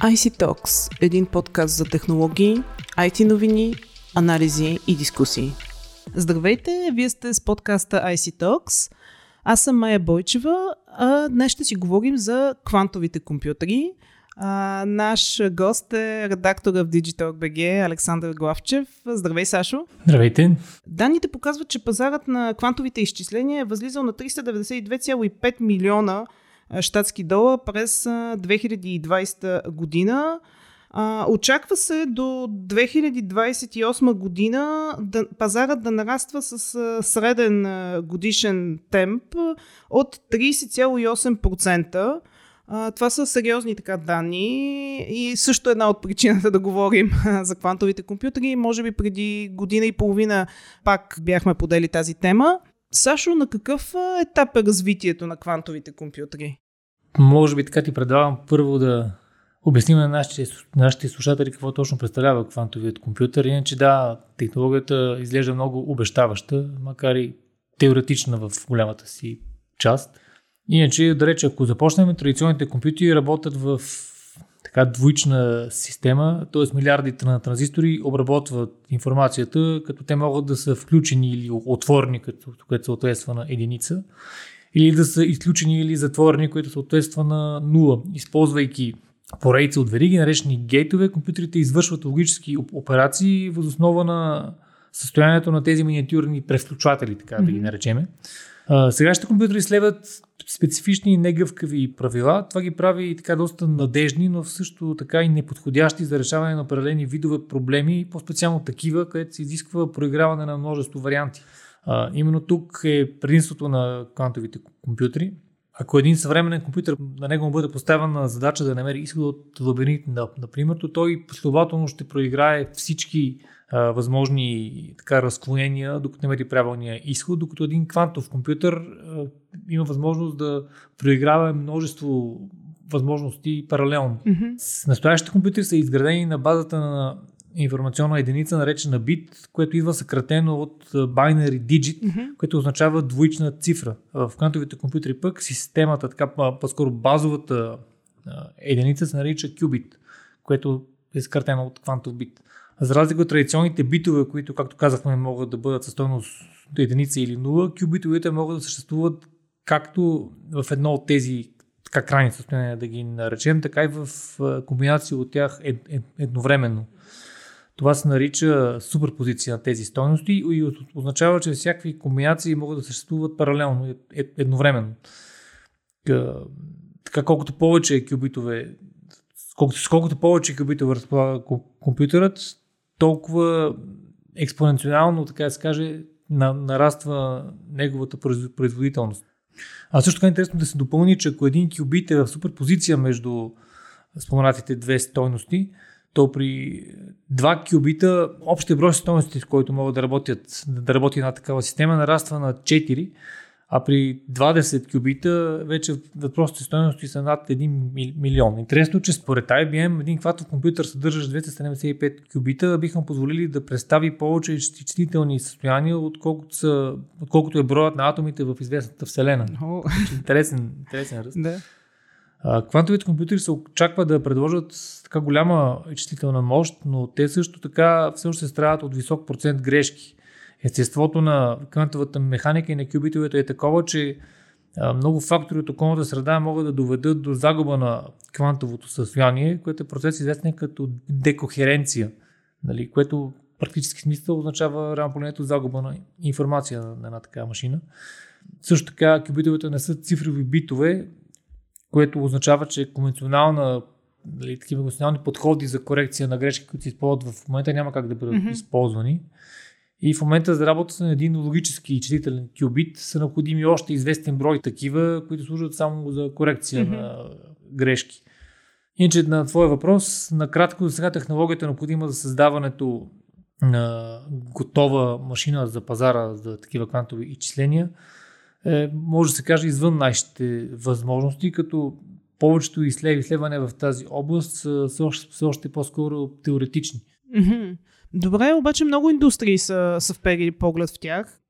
IC Talks – един подкаст за технологии, IT новини, анализи и дискусии. Здравейте, вие сте с подкаста IC Talks. Аз съм Майя Бойчева, а днес ще си говорим за квантовите компютри. А, наш гост е редактора в Digital.bg Александър Главчев. Здравей, Сашо! Здравейте! Данните показват, че пазарът на квантовите изчисления е възлизал на 392,5 милиона щатски долара през 2020 година. А, очаква се до 2028 година да, пазарът да нараства с а, среден а, годишен темп от 30,8%. А, това са сериозни така данни и също една от причината да говорим за квантовите компютри. Може би преди година и половина пак бяхме подели тази тема. Сашо, на какъв етап е развитието на квантовите компютри? Може би така ти предлагам първо да обясним на нашите, нашите слушатели какво точно представлява квантовият компютър. Иначе да, технологията изглежда много обещаваща, макар и теоретична в голямата си част. Иначе, да рече, ако започнем, традиционните компютри работят в така двоична система, т.е. милиардите на транзистори обработват информацията, като те могат да са включени или отворени, като, което съответства на единица, или да са изключени или затворени, което съответства на нула. Използвайки поредица от вериги, наречени гейтове, компютрите извършват логически операции въз основа на състоянието на тези миниатюрни превключатели, така mm-hmm. да ги наречеме. Сегашните компютри следват специфични и негъвкави правила. Това ги прави така доста надежни, но също така и неподходящи за решаване на определени видове проблеми, по-специално такива, където се изисква проиграване на множество варианти. А, именно тук е предимството на квантовите компютри. Ако един съвременен компютър на него му бъде поставена задача да намери изход от лабиринт, например, то той последователно ще проиграе всички а, възможни така, разклонения, докато намери правилния изход, докато един квантов компютър а, има възможност да проиграва множество възможности паралелно. Mm-hmm. Настоящите компютри са изградени на базата на информационна единица, наречена бит, което идва съкратено от binary digit, mm-hmm. което означава двоична цифра. В квантовите компютри пък системата, така по-скоро базовата единица се нарича qubit, което е съкратено от квантов бит. За разлика от традиционните битове, които, както казахме, могат да бъдат със стойност единица или нула, qubitовете могат да съществуват както в едно от тези така крайни състояния да ги наречем, така и в комбинация от тях ед, ед, едновременно. Това се нарича суперпозиция на тези стойности и означава, че всякакви комбинации могат да съществуват паралелно, едновременно. Така колкото повече кюбитове, колкото, колкото повече кюбитове разполага компютърът, толкова експоненциално, така да се каже, нараства неговата производителност. А също така е интересно да се допълни, че ако един кюбит е в суперпозиция между споменатите две стойности, то при два кюбита общия брой стойности, с които могат да работят, да работи една такава система, нараства на 4, а при 20 кюбита вече въпросите стоености са над 1 милион. Интересно, че според IBM един квантов компютър съдържащ 275 кюбита биха позволили да представи повече изчислителни състояния, отколкото, са, отколкото е броят на атомите в известната Вселена. Oh. Интересен, интересен ръст. Да. Квантовите компютри се очаква да предложат така голяма изчислителна мощ, но те също така все още страдат от висок процент грешки. Естеството на квантовата механика и на кюбитовете е такова, че много фактори от околната среда могат да доведат до загуба на квантовото състояние, което е процес известен като декохеренция, нали, което практически смисъл означава реално погледнато загуба на информация на една такава машина. Също така кюбитовете не са цифрови битове, което означава, че конвенционална дали, такива конвенционални подходи за корекция на грешки, които се използват в момента, няма как да бъдат mm-hmm. използвани. И в момента за работата на един логически изчислителен кюбит са необходими още известен брой такива, които служат само за корекция mm-hmm. на грешки. Иначе на твоя въпрос, накратко за сега технологията е необходима за създаването на готова машина за пазара за такива квантови изчисления е, може да се каже, извън нашите възможности, като повечето изследване в тази област са, са, още, още по-скоро теоретични. Добре, обаче много индустрии са, са впери поглед в тях.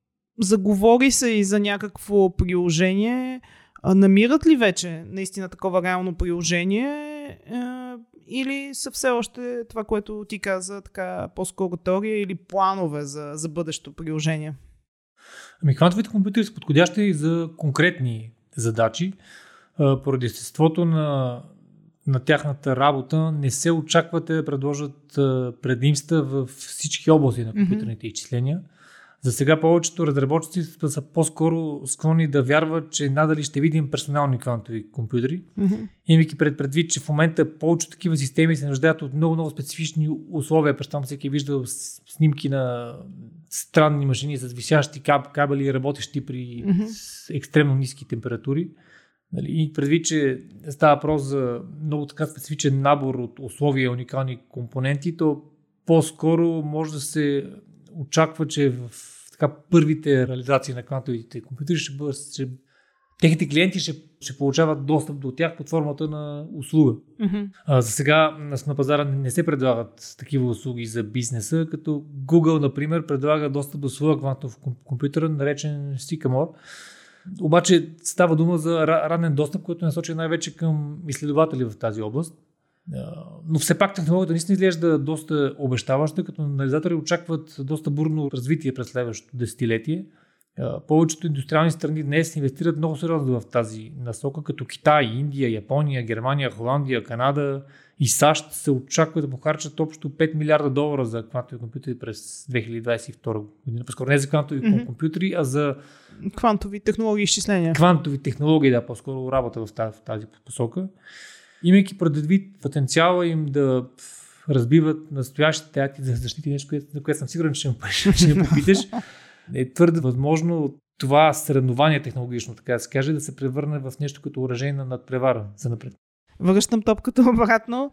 Заговори се и за някакво приложение. А намират ли вече наистина такова реално приложение е, или са все още това, което ти каза, така по-скоро теория или планове за, за бъдещо приложение? Ами квантовите компютри са подходящи за конкретни задачи. Поради естеството на, на тяхната работа не се очаквате да предложат предимства във всички области на компютърните mm-hmm. изчисления. За сега повечето разработчици са по-скоро склонни да вярват, че надали ще видим персонални квантови компютри. Mm-hmm. Имайки пред предвид, че в момента повечето такива системи се нуждаят от много-много специфични условия. Представям всеки е виждал снимки на странни машини с висящи каб, кабели, работещи при mm-hmm. екстремно ниски температури. Нали? И предвид, че става въпрос за много така специфичен набор от условия и уникални компоненти, то по-скоро може да се очаква, че в така, първите реализации на квантовите компютри ще бъдат, ще, техните клиенти ще, ще получават достъп до тях под формата на услуга. Mm-hmm. А, за сега на, пазара не се предлагат такива услуги за бизнеса, като Google, например, предлага достъп до своя квантов компютър, наречен Sycamore. Обаче става дума за ранен достъп, който е насочен най-вече към изследователи в тази област. Но все пак технологията наистина изглежда доста обещаваща, като анализатори очакват доста бурно развитие през следващото десетилетие. Повечето индустриални страни днес инвестират много сериозно в тази насока, като Китай, Индия, Япония, Германия, Холандия, Канада и САЩ се очаква да похарчат общо 5 милиарда долара за квантови компютри през 2022 година. По-скоро не за квантови mm-hmm. компютри, а за квантови технологии изчисления. Квантови технологии, да, по-скоро работа в тази, в тази посока имайки предвид потенциала им да разбиват настоящите акти за защити, нещо, за което съм сигурен, че ще ме попиташ, е твърде възможно това съревнование технологично, така да се каже, да се превърне в нещо като уражение на надпревара за напред. Връщам топката обратно.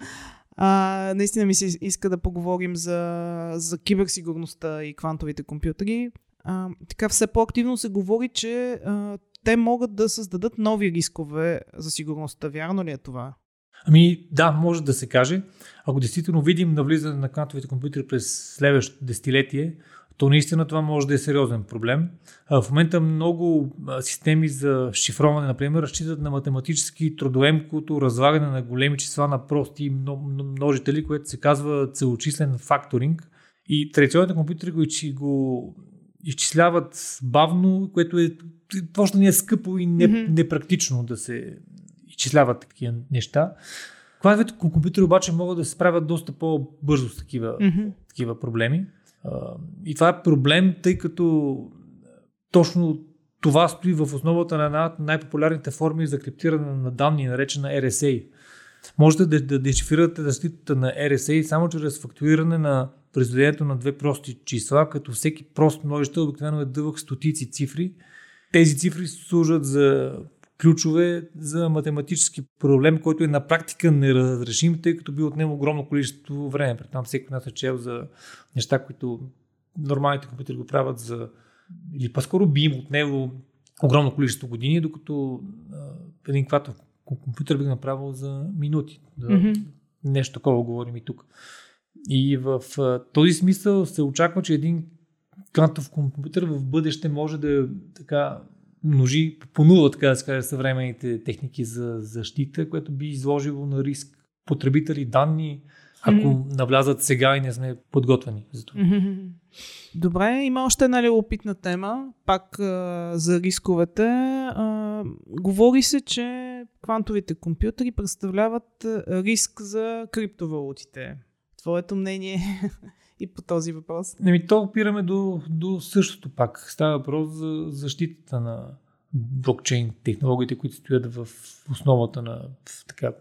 А, наистина ми се иска да поговорим за, за киберсигурността и квантовите компютри. А, така все по-активно се говори, че а, те могат да създадат нови рискове за сигурността. Вярно ли е това? Ами да, може да се каже. Ако действително видим навлизане на квантовите компютри през следващото десетилетие, то наистина това може да е сериозен проблем. В момента много системи за шифроване, например, разчитат на математически трудоемкото разлагане на големи числа на прости множители, което се казва целочислен факторинг. И традиционните компютри го, го изчисляват бавно, което е точно не е скъпо и не, mm-hmm. непрактично да се изчисляват такива неща. Квантовите компютри обаче могат да се справят доста по-бързо с такива, mm-hmm. такива проблеми. И това е проблем, тъй като точно това стои в основата на една от най-популярните форми за криптиране на данни, наречена RSA. Можете да, да дешифрирате защитата на RSA само чрез фактуриране на произведението на две прости числа, като всеки прост множител обикновено е дълъг стотици цифри. Тези цифри служат за ключове за математически проблем, който е на практика неразрешим, тъй като би отнем огромно количество време. Там всеки нас е чел за неща, които нормалните компютри го правят за или по-скоро би им отнело огромно количество години, докато а, един кватов компютър би го направил за минути. Да, mm-hmm. Нещо такова говорим и тук. И в а, този смисъл се очаква, че един квантов компютър в бъдеще може да така множи по нула, така да се каже, съвременните техники за защита, което би изложило на риск потребители данни, ако mm-hmm. навлязат сега и не сме подготвени за това. Mm-hmm. Добре, има още една любопитна тема, пак а, за рисковете. А, говори се, че квантовите компютри представляват риск за криптовалутите. Твоето мнение и по този въпрос? ми то опираме до, до същото пак. Става въпрос за защитата на блокчейн технологиите, които стоят в основата на така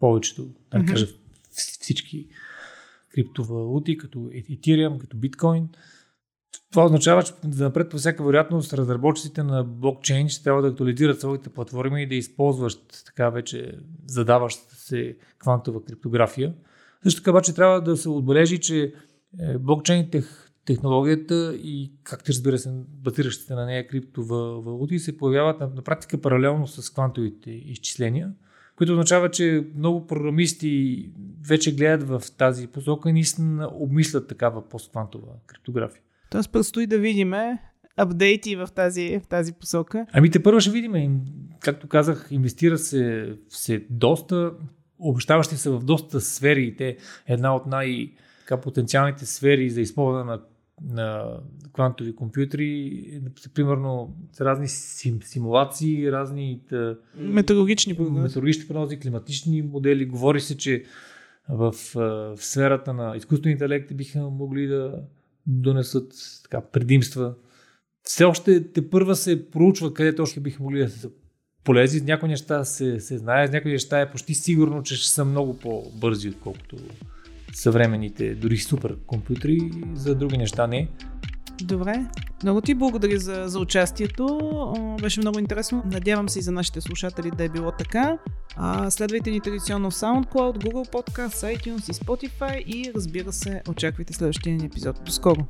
повечето, да mm-hmm. кажа всички криптовалути, като Ethereum, като биткоин. Това означава, че за напред по всяка вероятност разработчиците на блокчейн ще трябва да актуализират своите платформи и да използват така вече задаващата се квантова криптография. Също така обаче трябва да се отбележи, че блокчейн тех, технологията и, както разбира се, базиращите на нея криптовалути се появяват на, на практика паралелно с квантовите изчисления, което означава, че много програмисти вече гледат в тази посока и наистина обмислят такава постквантова криптография. Тоест предстои да видим апдейти в тази, в тази посока. Ами те първо ще видим. Както казах, инвестира се, се доста обещаващи са в доста сфери и те една от най- потенциалните сфери за използване на, на квантови компютри, примерно разни сим, симулации, разни метеорологични прогнози. метеорологични прогнози, климатични модели. Говори се, че в, в сферата на изкуствения интелект биха могли да донесат така, предимства. Все още те първа се проучва къде точно биха могли да се полезни. С някои неща се, се знае, с някои неща е почти сигурно, че ще са много по-бързи, отколкото съвременните, дори супер компютри, за други неща не. Добре. Много ти благодаря за, за участието. Беше много интересно. Надявам се и за нашите слушатели да е било така. А, следвайте ни традиционно в SoundCloud, Google Podcast, iTunes и Spotify и разбира се, очаквайте следващия ни епизод. До скоро!